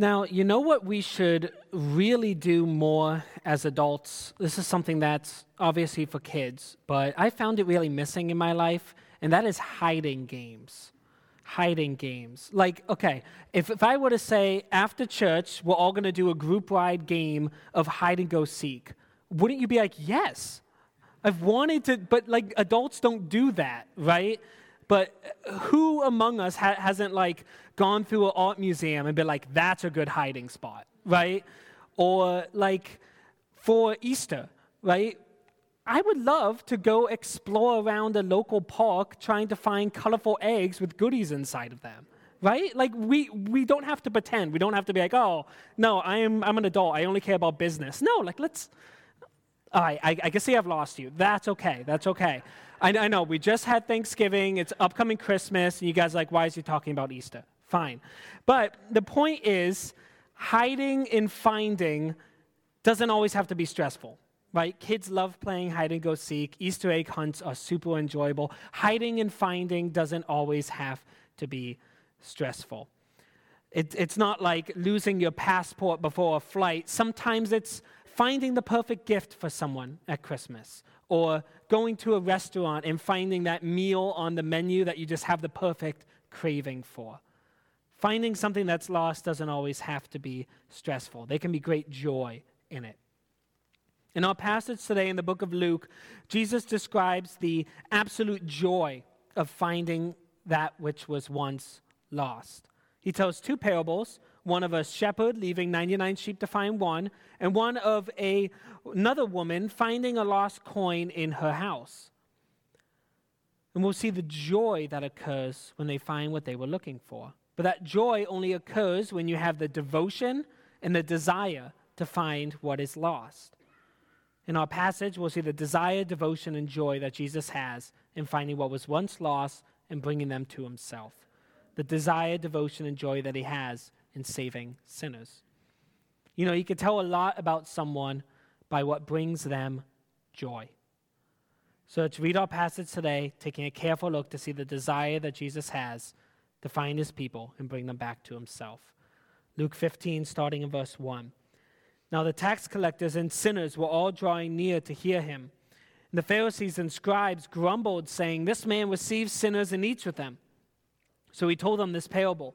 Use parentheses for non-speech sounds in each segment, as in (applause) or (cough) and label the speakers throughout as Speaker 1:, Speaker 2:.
Speaker 1: Now, you know what we should really do more as adults? This is something that's obviously for kids, but I found it really missing in my life, and that is hiding games. Hiding games. Like, okay, if, if I were to say after church, we're all to do a group wide game of hide and go seek, wouldn't you be like, yes? I've wanted to, but like adults don't do that, right? But uh, who among us ha- hasn't like gone through an art museum and been like, that's a good hiding spot, right? Or like for Easter, right? I would love to go explore around a local park trying to find colorful eggs with goodies inside of them right? Like we we don't have to pretend. We don't have to be like oh no i am i'm an adult. I only care about business. No like let's all right i, I can see i've lost you. That's okay. That's okay I, I know we just had Thanksgiving, it's upcoming Christmas, and you guys like, why is he talking about Easter? Fine. But the point is, hiding and finding doesn't always have to be stressful right? Kids love playing hide and go seek. Easter egg hunts are super enjoyable. Hiding and finding doesn't always have to be stressful. It, it's not like losing your passport before a flight. Sometimes it's finding the perfect gift for someone at Christmas or going to a restaurant and finding that meal on the menu that you just have the perfect craving for. Finding something that's lost doesn't always have to be stressful, there can be great joy in it. In our passage today in the book of Luke, Jesus describes the absolute joy of finding that which was once lost. He tells two parables one of a shepherd leaving 99 sheep to find one, and one of a, another woman finding a lost coin in her house. And we'll see the joy that occurs when they find what they were looking for. But that joy only occurs when you have the devotion and the desire to find what is lost. In our passage, we'll see the desire, devotion, and joy that Jesus has in finding what was once lost and bringing them to himself. The desire, devotion, and joy that he has in saving sinners. You know, you can tell a lot about someone by what brings them joy. So let's read our passage today, taking a careful look to see the desire that Jesus has to find his people and bring them back to himself. Luke 15, starting in verse 1. Now the tax collectors and sinners were all drawing near to hear him. And the Pharisees and scribes grumbled, saying, This man receives sinners and eats with them. So he told them this parable.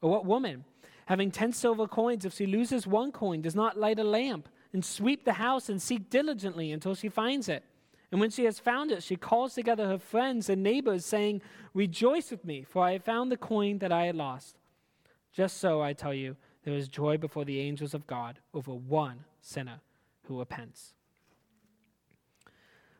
Speaker 1: Or what woman, having ten silver coins, if she loses one coin, does not light a lamp and sweep the house and seek diligently until she finds it? And when she has found it, she calls together her friends and neighbors, saying, Rejoice with me, for I have found the coin that I had lost. Just so, I tell you, there is joy before the angels of God over one sinner who repents.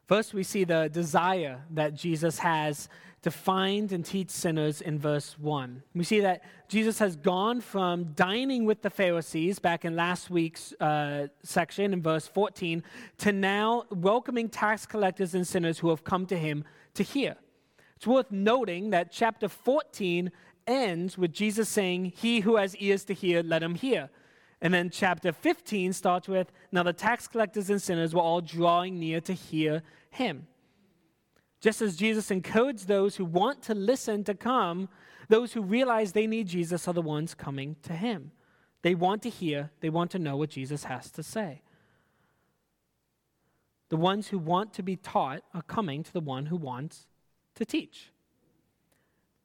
Speaker 1: First, we see the desire that Jesus has to find and teach sinners in verse 1. We see that Jesus has gone from dining with the Pharisees back in last week's uh, section in verse 14 to now welcoming tax collectors and sinners who have come to him to hear. It's worth noting that chapter 14 ends with Jesus saying, He who has ears to hear, let him hear. And then chapter 15 starts with, Now the tax collectors and sinners were all drawing near to hear him. Just as Jesus encodes those who want to listen to come, those who realize they need Jesus are the ones coming to him. They want to hear, they want to know what Jesus has to say. The ones who want to be taught are coming to the one who wants to teach.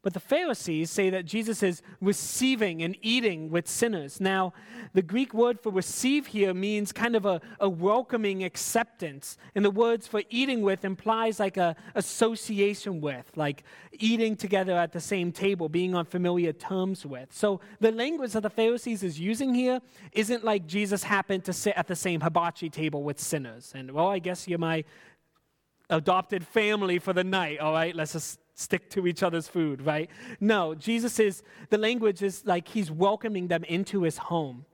Speaker 1: But the Pharisees say that Jesus is receiving and eating with sinners. Now, the Greek word for receive here means kind of a, a welcoming acceptance. And the words for eating with implies like a association with, like eating together at the same table, being on familiar terms with. So the language that the Pharisees is using here isn't like Jesus happened to sit at the same hibachi table with sinners. And, well, I guess you're my adopted family for the night, all right? Let's just stick to each other's food, right? No, Jesus is, the language is like he's welcoming them into his home,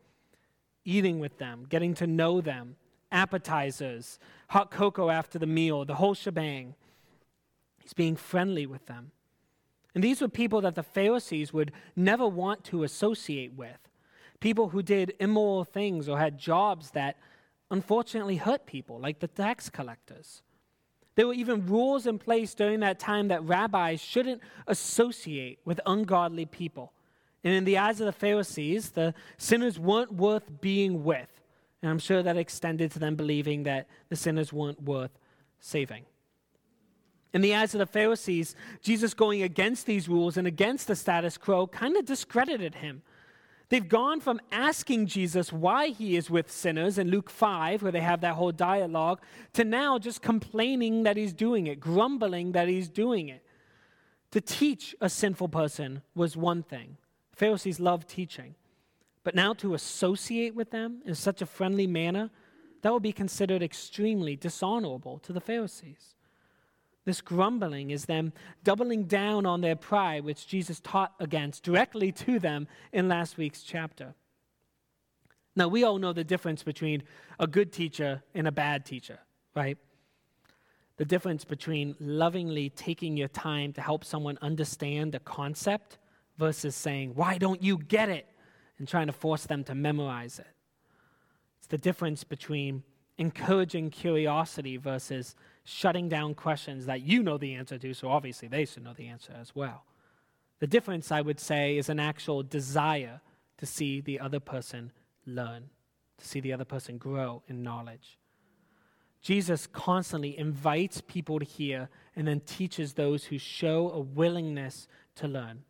Speaker 1: eating with them, getting to know them, appetizers, hot cocoa after the meal, the whole shebang. He's being friendly with them. And these were people that the Pharisees would never want to associate with. People who did immoral things or had jobs that unfortunately hurt people, like the tax collectors. There were even rules in place during that time that rabbis shouldn't associate with ungodly people. And in the eyes of the Pharisees, the sinners weren't worth being with. And I'm sure that extended to them believing that the sinners weren't worth saving. In the eyes of the Pharisees, Jesus going against these rules and against the status quo kind of discredited him. They've gone from asking Jesus why he is with sinners in Luke 5, where they have that whole dialogue, to now just complaining that he's doing it, grumbling that he's doing it. To teach a sinful person was one thing. Pharisees loved teaching. But now to associate with them in such a friendly manner, that would be considered extremely dishonorable to the Pharisees. This grumbling is them doubling down on their pride, which Jesus taught against directly to them in last week's chapter. Now, we all know the difference between a good teacher and a bad teacher, right? The difference between lovingly taking your time to help someone understand a concept versus saying, Why don't you get it? and trying to force them to memorize it. It's the difference between encouraging curiosity versus shutting down questions that you know the answer to, so obviously they should know the answer as well. The difference, I would say, is an actual desire to see the other person learn, to see the other person grow in knowledge. Jesus constantly invites people to hear and then teaches those who show a willingness to learn.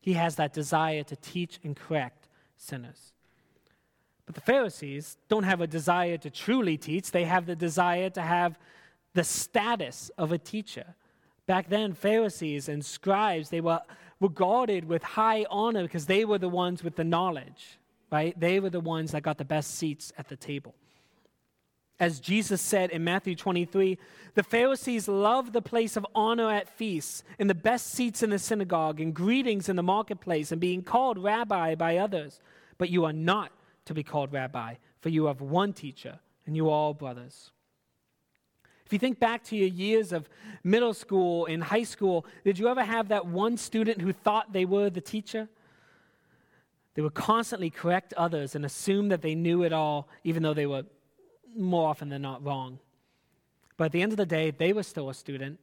Speaker 1: He has that desire to teach and correct sinners. But the Pharisees don't have a desire to truly teach, they have the desire to have the status of a teacher. Back then, Pharisees and scribes, they were regarded with high honor because they were the ones with the knowledge, right? They were the ones that got the best seats at the table. As Jesus said in Matthew 23, the Pharisees loved the place of honor at feasts, and the best seats in the synagogue, and greetings in the marketplace, and being called rabbi by others. But you are not to be called rabbi, for you have one teacher, and you are all brothers. If you think back to your years of middle school and high school, did you ever have that one student who thought they were the teacher? They would constantly correct others and assume that they knew it all, even though they were more often than not wrong. But at the end of the day, they were still a student,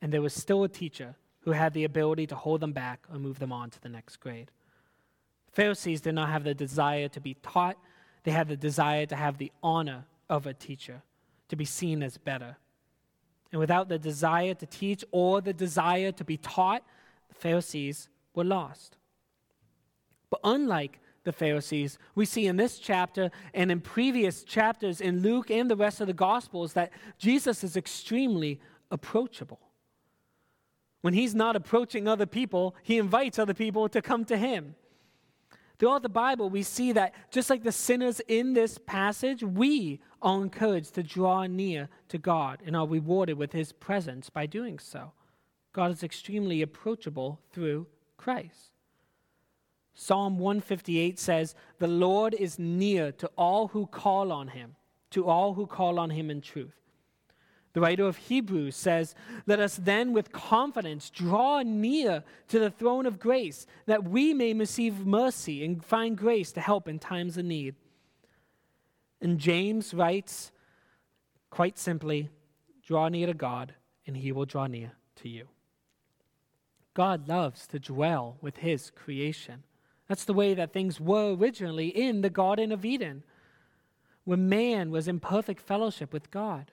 Speaker 1: and there was still a teacher who had the ability to hold them back or move them on to the next grade. Pharisees did not have the desire to be taught, they had the desire to have the honor of a teacher, to be seen as better. And without the desire to teach or the desire to be taught, the Pharisees were lost. But unlike the Pharisees, we see in this chapter and in previous chapters in Luke and the rest of the Gospels that Jesus is extremely approachable. When he's not approaching other people, he invites other people to come to him. Throughout the Bible, we see that just like the sinners in this passage, we are encouraged to draw near to God and are rewarded with his presence by doing so. God is extremely approachable through Christ. Psalm 158 says, The Lord is near to all who call on him, to all who call on him in truth. The writer of Hebrews says, Let us then with confidence draw near to the throne of grace, that we may receive mercy and find grace to help in times of need. And James writes, quite simply, Draw near to God, and he will draw near to you. God loves to dwell with his creation. That's the way that things were originally in the Garden of Eden, when man was in perfect fellowship with God.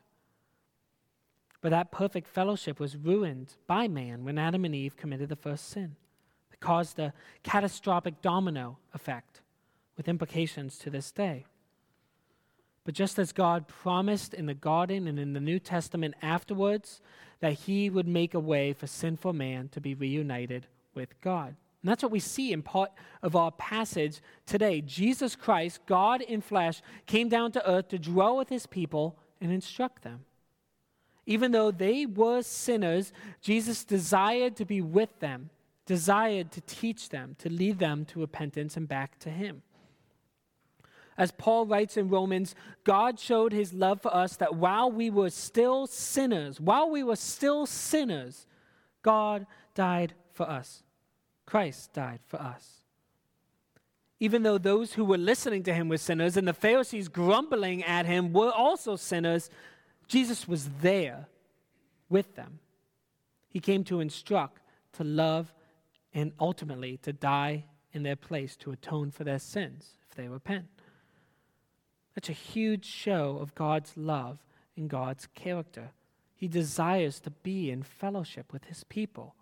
Speaker 1: But that perfect fellowship was ruined by man when Adam and Eve committed the first sin. It caused a catastrophic domino effect with implications to this day. But just as God promised in the garden and in the New Testament afterwards that he would make a way for sinful man to be reunited with God. And that's what we see in part of our passage today. Jesus Christ, God in flesh, came down to earth to dwell with his people and instruct them. Even though they were sinners, Jesus desired to be with them, desired to teach them, to lead them to repentance and back to Him. As Paul writes in Romans, God showed his love for us that while we were still sinners, while we were still sinners, God died for us. Christ died for us. Even though those who were listening to him were sinners and the Pharisees grumbling at him were also sinners, Jesus was there with them. He came to instruct, to love, and ultimately to die in their place to atone for their sins if they repent. That's a huge show of God's love and God's character. He desires to be in fellowship with his people.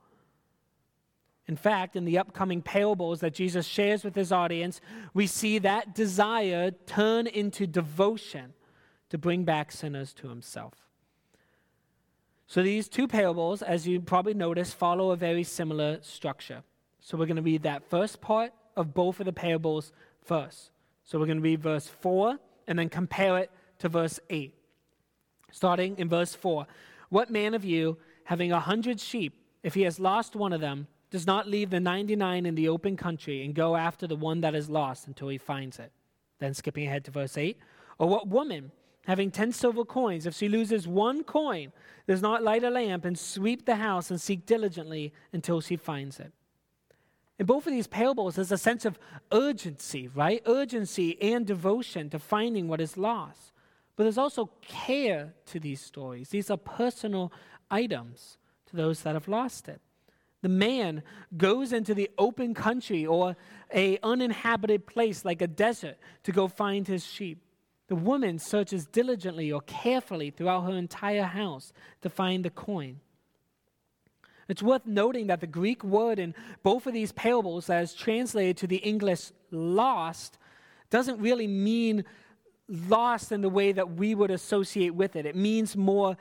Speaker 1: In fact, in the upcoming parables that Jesus shares with his audience, we see that desire turn into devotion to bring back sinners to himself. So these two parables, as you probably notice, follow a very similar structure. So we're going to read that first part of both of the parables first. So we're going to read verse 4 and then compare it to verse 8. Starting in verse 4 What man of you, having a hundred sheep, if he has lost one of them, does not leave the 99 in the open country and go after the one that is lost until he finds it? Then skipping ahead to verse 8. Or what woman, having 10 silver coins, if she loses one coin, does not light a lamp and sweep the house and seek diligently until she finds it? In both of these parables, there's a sense of urgency, right? Urgency and devotion to finding what is lost. But there's also care to these stories. These are personal items to those that have lost it. The man goes into the open country or a uninhabited place like a desert to go find his sheep. The woman searches diligently or carefully throughout her entire house to find the coin. It's worth noting that the Greek word in both of these parables, is translated to the English lost, doesn't really mean lost in the way that we would associate with it. It means more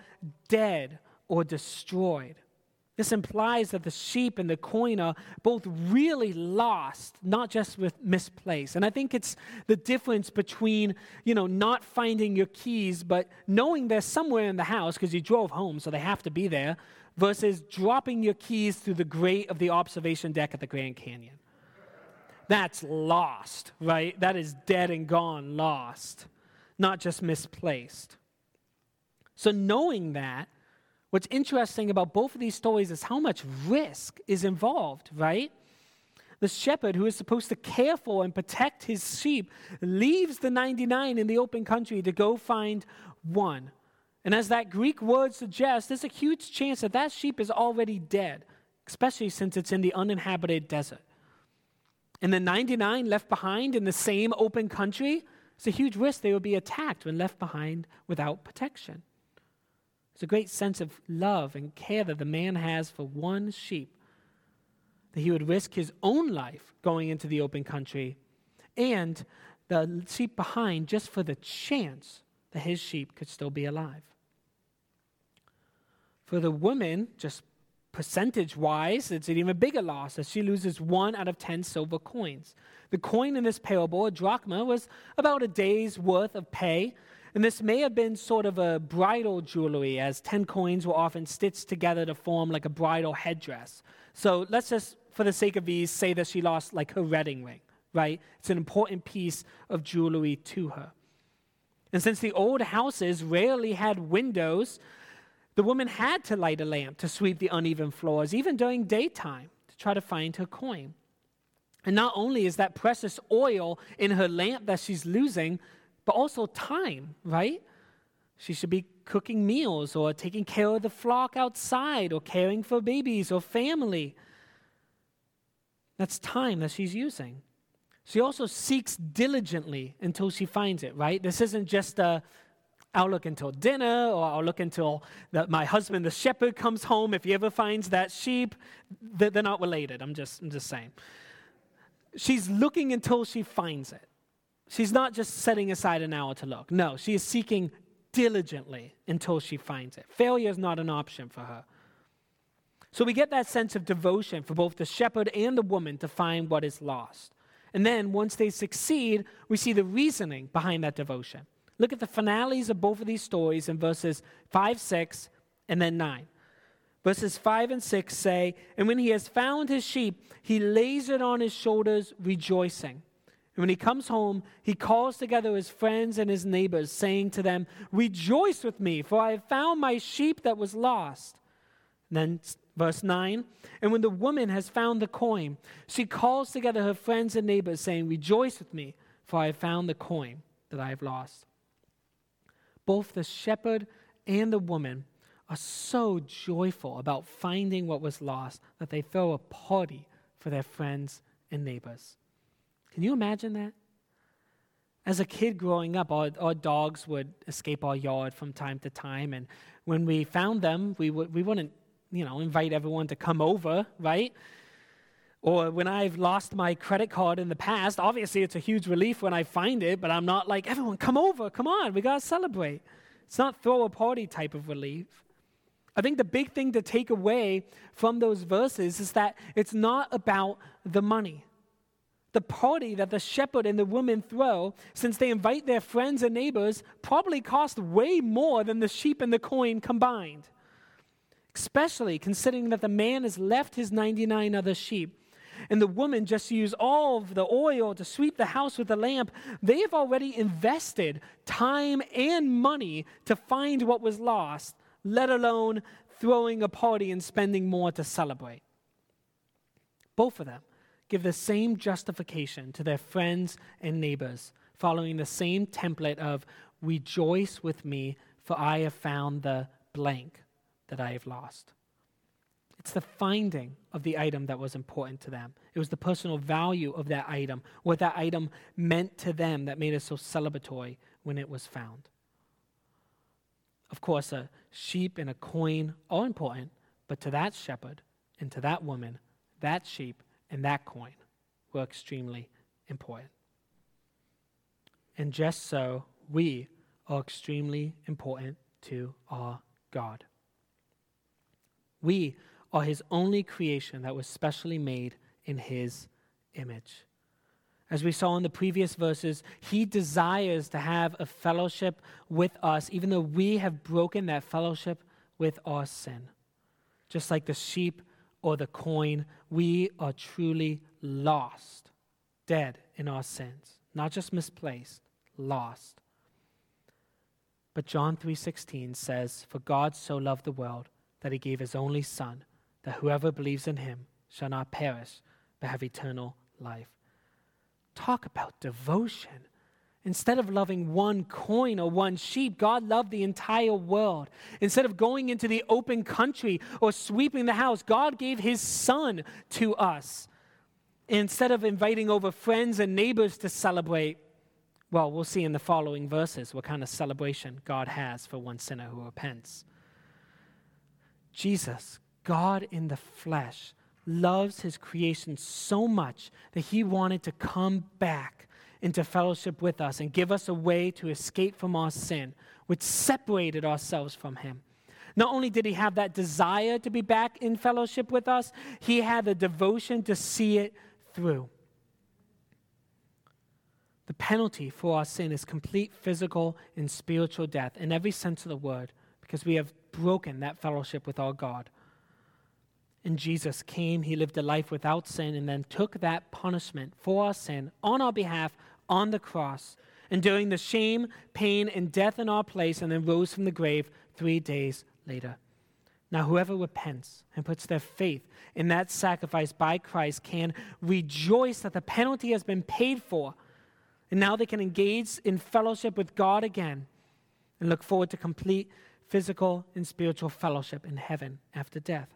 Speaker 1: dead or destroyed. This implies that the sheep and the coin are both really lost, not just with misplaced. And I think it's the difference between, you know, not finding your keys, but knowing they're somewhere in the house because you drove home, so they have to be there, versus dropping your keys through the grate of the observation deck at the Grand Canyon. That's lost, right? That is dead and gone, lost, not just misplaced. So, knowing that, what's interesting about both of these stories is how much risk is involved, right? The shepherd who is supposed to care for and protect his sheep leaves the 99 in the open country to go find one and as that Greek word suggests, there's a huge chance that that sheep is already dead, especially since it's in the uninhabited desert. And the 99 left behind in the same open country, it's a huge risk they would be attacked when left behind without protection. It's a great sense of love and care that the man has for one sheep, that he would risk his own life going into the open country and the sheep behind just for the chance that his sheep could still be alive. For the woman, just percentage wise, it's an even bigger loss as she loses one out of 10 silver coins. The coin in this parable, a drachma, was about a day's worth of pay. And this may have been sort of a bridal jewelry, as 10 coins were often stitched together to form like a bridal headdress. So let's just, for the sake of ease, say that she lost like her wedding ring, right? It's an important piece of jewelry to her. And since the old houses rarely had windows, the woman had to light a lamp to sweep the uneven floors, even during daytime, to try to find her coin. And not only is that precious oil in her lamp that she's losing, but also time, right? She should be cooking meals or taking care of the flock outside or caring for babies or family. That's time that she's using. She also seeks diligently until she finds it, right? This isn't just a I'll look until dinner, or I'll look until the, my husband, the shepherd, comes home. If he ever finds that sheep, they're, they're not related. I'm just, I'm just saying. She's looking until she finds it. She's not just setting aside an hour to look. No, she is seeking diligently until she finds it. Failure is not an option for her. So we get that sense of devotion for both the shepherd and the woman to find what is lost. And then once they succeed, we see the reasoning behind that devotion. Look at the finales of both of these stories in verses 5, 6, and then 9. Verses 5 and 6 say, And when he has found his sheep, he lays it on his shoulders, rejoicing. And when he comes home, he calls together his friends and his neighbors, saying to them, Rejoice with me, for I have found my sheep that was lost. And then, verse 9 And when the woman has found the coin, she calls together her friends and neighbors, saying, Rejoice with me, for I have found the coin that I have lost. Both the shepherd and the woman are so joyful about finding what was lost that they throw a party for their friends and neighbors. Can you imagine that? As a kid growing up, our, our dogs would escape our yard from time to time, and when we found them, we, would, we wouldn't, you know, invite everyone to come over, right? Or when I've lost my credit card in the past, obviously it's a huge relief when I find it, but I'm not like, everyone, come over, come on, we gotta celebrate. It's not throw a party type of relief. I think the big thing to take away from those verses is that it's not about the money. The party that the shepherd and the woman throw, since they invite their friends and neighbors, probably cost way more than the sheep and the coin combined. Especially considering that the man has left his 99 other sheep and the woman just used all of the oil to sweep the house with the lamp, they have already invested time and money to find what was lost let alone throwing a party and spending more to celebrate. Both of them give the same justification to their friends and neighbors, following the same template of rejoice with me, for I have found the blank that I have lost. It's the finding of the item that was important to them. It was the personal value of that item, what that item meant to them that made it so celebratory when it was found. Of course, a sheep and a coin are important, but to that shepherd and to that woman, that sheep and that coin were extremely important. And just so, we are extremely important to our God. We are his only creation that was specially made in his image. As we saw in the previous verses, he desires to have a fellowship with us, even though we have broken that fellowship with our sin. Just like the sheep or the coin, we are truly lost, dead in our sins, not just misplaced, lost. But John 3:16 says, "For God so loved the world that he gave his only son, that whoever believes in him shall not perish, but have eternal life." Talk about devotion. Instead of loving one coin or one sheep, God loved the entire world. Instead of going into the open country or sweeping the house, God gave his son to us. Instead of inviting over friends and neighbors to celebrate, well, we'll see in the following verses what kind of celebration God has for one sinner who repents. Jesus, God in the flesh, loves his creation so much that he wanted to come back into fellowship with us and give us a way to escape from our sin, which separated ourselves from him. Not only did he have that desire to be back in fellowship with us, he had the devotion to see it through. The penalty for our sin is complete physical and spiritual death in every sense of the word because we have broken that fellowship with our God. And Jesus came, he lived a life without sin, and then took that punishment for our sin on our behalf on the cross, enduring the shame, pain, and death in our place, and then rose from the grave three days later. Now, whoever repents and puts their faith in that sacrifice by Christ can rejoice that the penalty has been paid for. And now they can engage in fellowship with God again and look forward to complete physical and spiritual fellowship in heaven after death.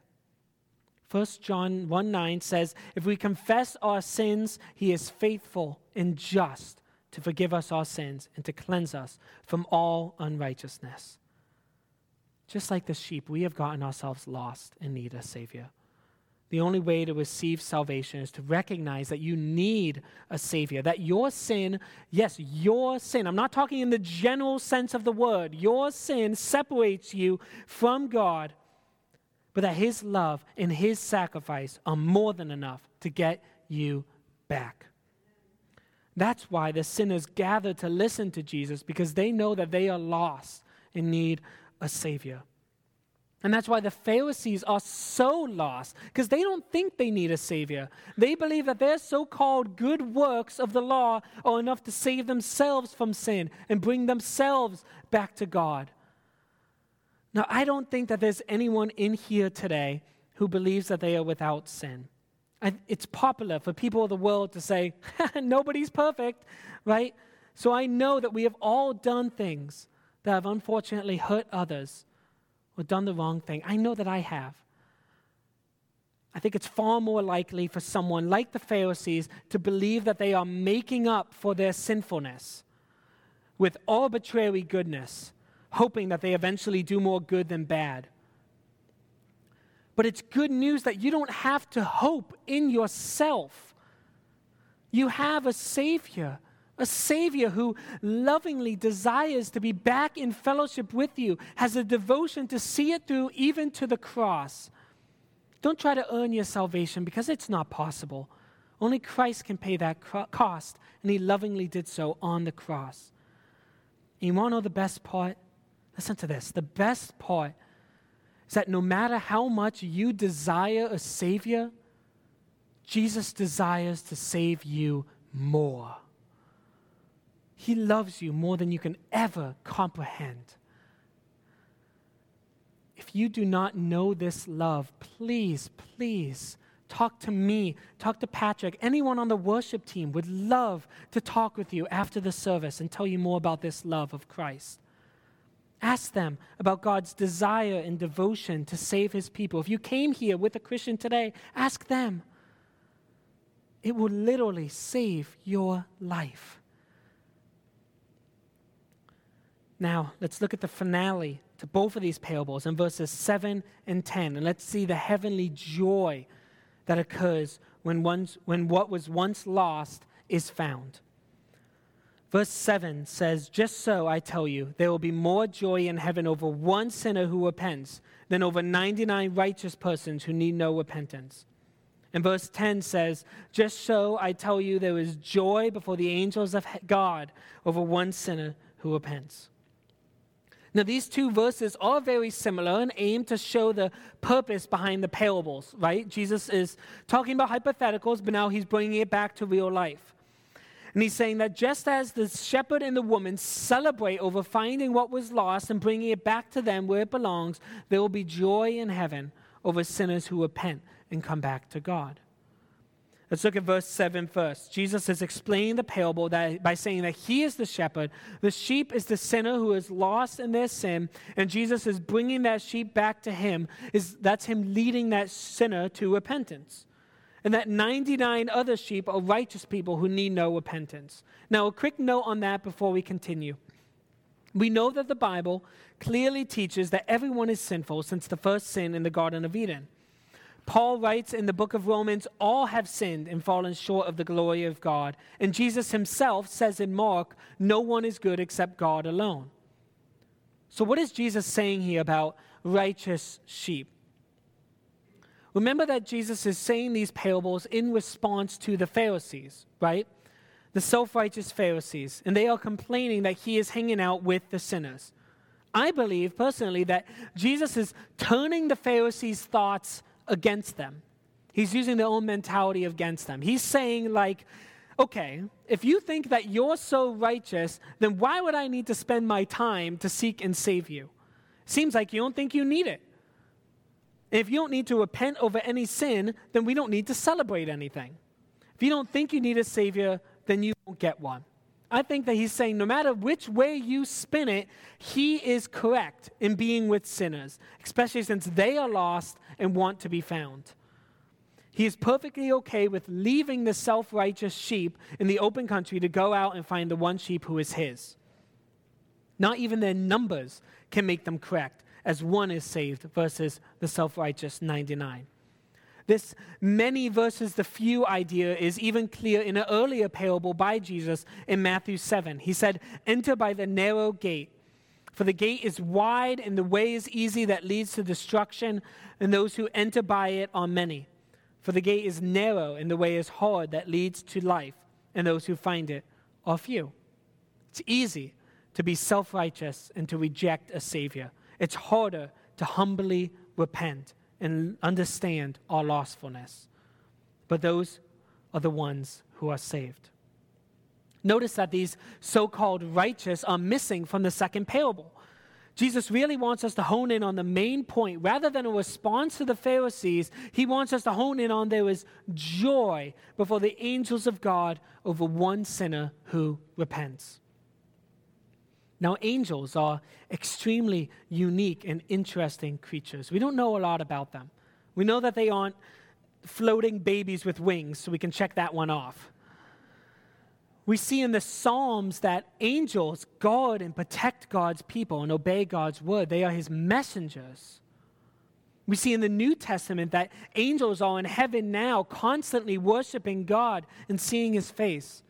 Speaker 1: 1 John 1 9 says, If we confess our sins, he is faithful and just to forgive us our sins and to cleanse us from all unrighteousness. Just like the sheep, we have gotten ourselves lost and need a Savior. The only way to receive salvation is to recognize that you need a Savior, that your sin, yes, your sin, I'm not talking in the general sense of the word, your sin separates you from God but that His love and His sacrifice are more than enough to get you back. That's why the sinners gather to listen to Jesus because they know that they are lost and need a Savior. And that's why the Pharisees are so lost, because they don't think they need a Savior. They believe that their so called good works of the law are enough to save themselves from sin and bring themselves back to God. Now, I don't think that there's anyone in here today who believes that they are without sin. It's popular for people of the world to say, (laughs) nobody's perfect, right? So I know that we have all done things that have unfortunately hurt others or done the wrong thing. I know that I have. I think it's far more likely for someone like the Pharisees to believe that they are making up for their sinfulness with arbitrary goodness, hoping that they eventually do more good than bad. But it's good news that you don't have to hope in yourself. You have a Savior a Savior who lovingly desires to be back in fellowship with you, has a devotion to see it through even to the cross. Don't try to earn your salvation because it's not possible. Only Christ can pay that cost, and He lovingly did so on the cross. And you want to know the best part? Listen to this. The best part is that no matter how much you desire a Savior, Jesus desires to save you more. He loves you more than you can ever comprehend. If you do not know this love, please, please talk to me, talk to Patrick. Anyone on the worship team would love to talk with you after the service and tell you more about this love of Christ. Ask them about God's desire and devotion to save his people. If you came here with a Christian today, ask them. It will literally save your life. Now, let's look at the finale to both of these parables in verses 7 and 10, and let's see the heavenly joy that occurs when, once, when what was once lost is found. Verse 7 says, Just so I tell you, there will be more joy in heaven over one sinner who repents than over 99 righteous persons who need no repentance. And verse 10 says, Just so I tell you, there is joy before the angels of God over one sinner who repents. Now, these two verses are very similar and aim to show the purpose behind the parables, right? Jesus is talking about hypotheticals, but now he's bringing it back to real life. And he's saying that just as the shepherd and the woman celebrate over finding what was lost and bringing it back to them where it belongs, there will be joy in heaven over sinners who repent and come back to God. Let's look at verse 7 first. Jesus is explaining the parable that, by saying that he is the shepherd, the sheep is the sinner who is lost in their sin, and Jesus is bringing that sheep back to him. Is, that's him leading that sinner to repentance. And that 99 other sheep are righteous people who need no repentance. Now, a quick note on that before we continue. We know that the Bible clearly teaches that everyone is sinful since the first sin in the Garden of Eden. Paul writes in the book of Romans, all have sinned and fallen short of the glory of God. And Jesus himself says in Mark, no one is good except God alone. So, what is Jesus saying here about righteous sheep? Remember that Jesus is saying these parables in response to the Pharisees, right? The self righteous Pharisees. And they are complaining that he is hanging out with the sinners. I believe personally that Jesus is turning the Pharisees' thoughts against them. He's using their own mentality against them. He's saying, like, okay, if you think that you're so righteous, then why would I need to spend my time to seek and save you? Seems like you don't think you need it. If you don't need to repent over any sin, then we don't need to celebrate anything. If you don't think you need a Savior, then you won't get one. I think that he's saying no matter which way you spin it, he is correct in being with sinners, especially since they are lost and want to be found. He is perfectly okay with leaving the self righteous sheep in the open country to go out and find the one sheep who is his. Not even their numbers can make them correct, as one is saved versus the self righteous 99. This many versus the few idea is even clear in an earlier parable by Jesus in Matthew 7. He said, Enter by the narrow gate, for the gate is wide and the way is easy that leads to destruction, and those who enter by it are many. For the gate is narrow and the way is hard that leads to life, and those who find it are few. It's easy to be self righteous and to reject a Savior. It's harder to humbly repent and understand our lostfulness. But those are the ones who are saved. Notice that these so called righteous are missing from the second parable. Jesus really wants us to hone in on the main point. Rather than a response to the Pharisees, he wants us to hone in on there is joy before the angels of God over one sinner who repents. Now, angels are extremely unique and interesting creatures. We don't know a lot about them. We know that they aren't floating babies with wings, so we can check that one off. We see in the Psalms that angels guard and protect God's people and obey God's word. They are his messengers. We see in the New Testament that angels are in heaven now, constantly worshiping God and seeing his face.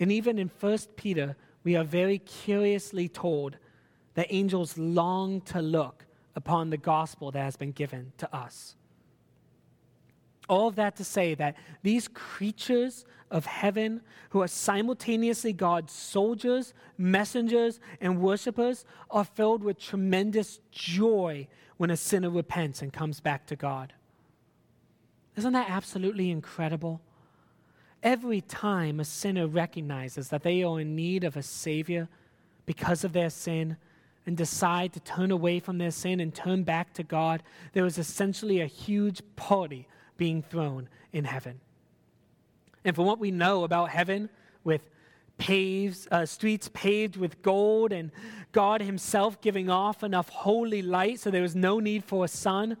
Speaker 1: And even in 1 Peter, we are very curiously told that angels long to look upon the gospel that has been given to us. All of that to say that these creatures of heaven, who are simultaneously God's soldiers, messengers, and worshipers, are filled with tremendous joy when a sinner repents and comes back to God. Isn't that absolutely incredible? Every time a sinner recognizes that they are in need of a Savior because of their sin and decide to turn away from their sin and turn back to God, there is essentially a huge party being thrown in heaven. And from what we know about heaven, with paves, uh, streets paved with gold, and God Himself giving off enough holy light so there was no need for a sun,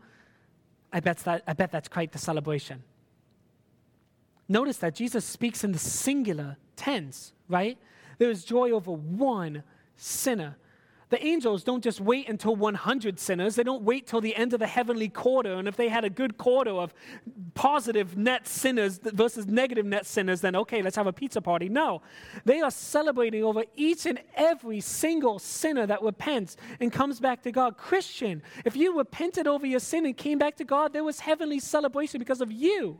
Speaker 1: I bet, that, I bet that's quite the celebration. Notice that Jesus speaks in the singular tense, right? There is joy over one sinner. The angels don't just wait until 100 sinners. They don't wait till the end of the heavenly quarter. And if they had a good quarter of positive net sinners versus negative net sinners, then okay, let's have a pizza party. No. They are celebrating over each and every single sinner that repents and comes back to God. Christian, if you repented over your sin and came back to God, there was heavenly celebration because of you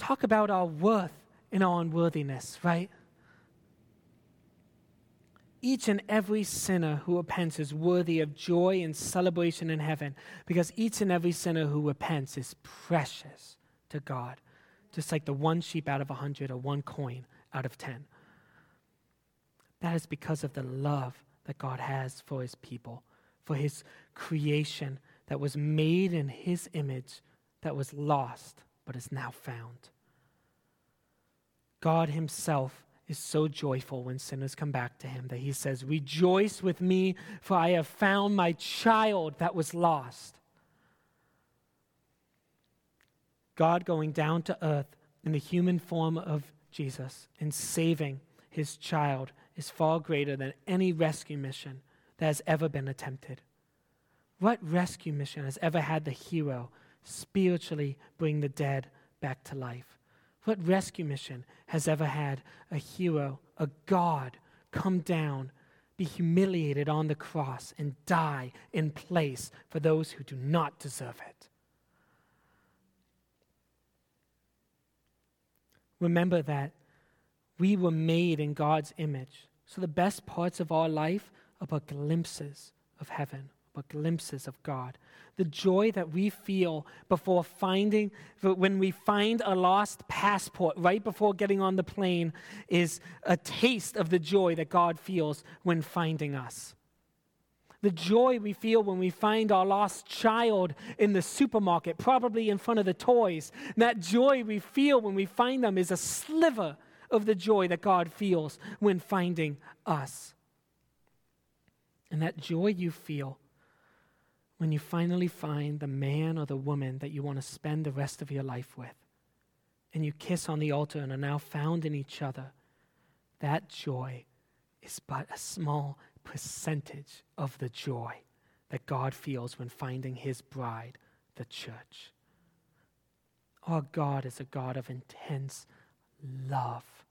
Speaker 1: talk about our worth and our unworthiness, right? Each and every sinner who repents is worthy of joy and celebration in heaven because each and every sinner who repents is precious to God, just like the one sheep out of a hundred or one coin out of ten. That is because of the love that God has for his people, for his creation that was made in his image, that was lost but is now found. God Himself is so joyful when sinners come back to Him that He says, Rejoice with me, for I have found my child that was lost. God going down to earth in the human form of Jesus and saving His child is far greater than any rescue mission that has ever been attempted. What rescue mission has ever had the hero spiritually bring the dead back to life? What rescue mission has ever had a hero, a God, come down, be humiliated on the cross, and die in place for those who do not deserve it? Remember that we were made in God's image. So the best parts of our life are but glimpses of heaven glimpses of God. The joy that we feel before finding, when we find a lost passport right before getting on the plane, is a taste of the joy that God feels when finding us. The joy we feel when we find our lost child in the supermarket, probably in front of the toys. And that joy we feel when we find them is a sliver of the joy that God feels when finding us. And that joy you feel when you finally find the man or the woman that you want to spend the rest of your life with, and you kiss on the altar and are now found in each other, that joy is but a small percentage of the joy that God feels when finding his bride, the church. Our God is a God of intense love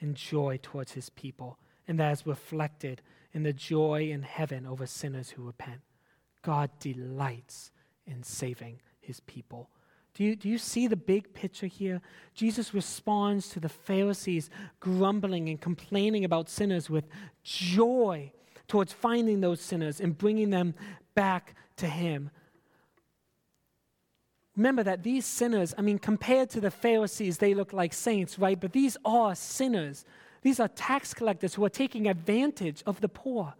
Speaker 1: and joy towards his people, and that is reflected in the joy in heaven over sinners who repent. God delights in saving his people. Do you, do you see the big picture here? Jesus responds to the Pharisees grumbling and complaining about sinners with joy towards finding those sinners and bringing them back to Him. Remember that these sinners, I mean, compared to the Pharisees, they look like saints, right? But these are sinners. These are tax collectors who are taking advantage of the poor.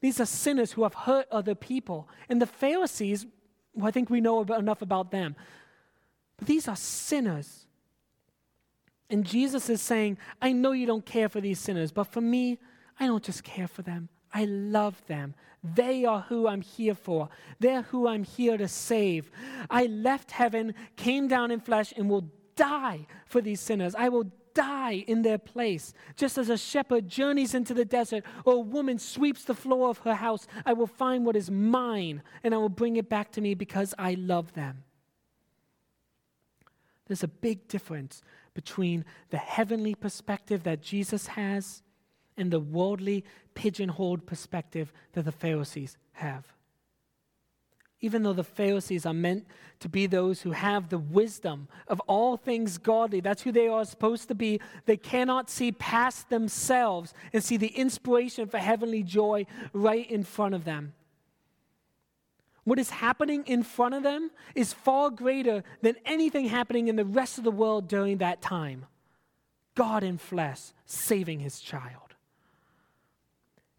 Speaker 1: These are sinners who have hurt other people. And the Pharisees, well, I think we know enough about them. But these are sinners. And Jesus is saying, I know you don't care for these sinners, but for me, I don't just care for them. I love them. They are who I'm here for. They're who I'm here to save. I left heaven, came down in flesh, and will die for these sinners. I will die in their place. Just as a shepherd journeys into the desert or a woman sweeps the floor of her house, I will find what is mine and I will bring it back to me because I love them. There's a big difference between the heavenly perspective that Jesus has and the worldly, pigeonholed perspective that the Pharisees have. Even though the Pharisees are meant to be those who have the wisdom of all things godly, that's who they are supposed to be, they cannot see past themselves and see the inspiration for heavenly joy right in front of them. What is happening in front of them is far greater than anything happening in the rest of the world during that time. God in flesh saving his child.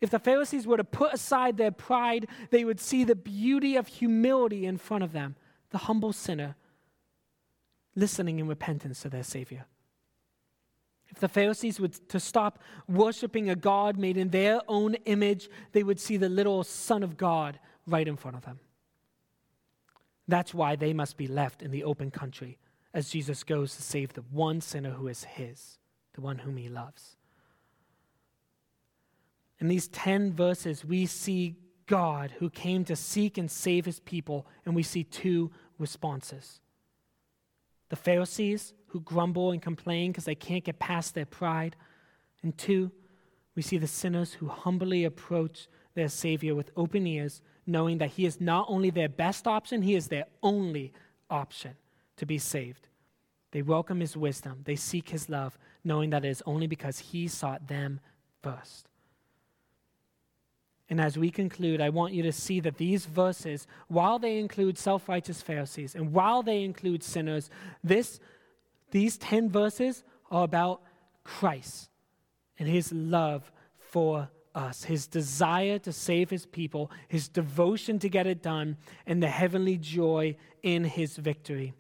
Speaker 1: If the Pharisees were to put aside their pride, they would see the beauty of humility in front of them, the humble sinner listening in repentance to their Savior. If the Pharisees were to stop worshiping a God made in their own image, they would see the little Son of God right in front of them. That's why they must be left in the open country as Jesus goes to save the one sinner who is his, the one whom he loves. In these 10 verses, we see God who came to seek and save his people, and we see two responses. The Pharisees who grumble and complain because they can't get past their pride. And two, we see the sinners who humbly approach their Savior with open ears, knowing that He is not only their best option, He is their only option to be saved. They welcome His wisdom, they seek His love, knowing that it is only because He sought them first. And as we conclude, I want you to see that these verses, while they include self righteous Pharisees and while they include sinners, this, these 10 verses are about Christ and his love for us, his desire to save his people, his devotion to get it done, and the heavenly joy in his victory.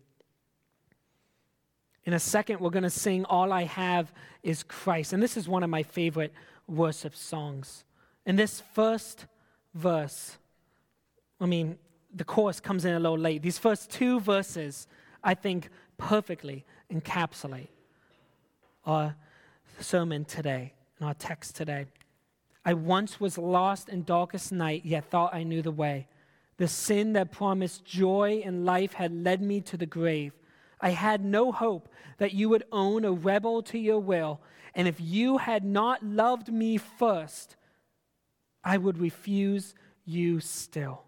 Speaker 1: In a second, we're going to sing All I Have is Christ. And this is one of my favorite worship songs. In this first verse, I mean, the chorus comes in a little late. These first two verses, I think, perfectly encapsulate our sermon today and our text today. I once was lost in darkest night, yet thought I knew the way. The sin that promised joy and life had led me to the grave. I had no hope that you would own a rebel to your will, and if you had not loved me first, I would refuse you still.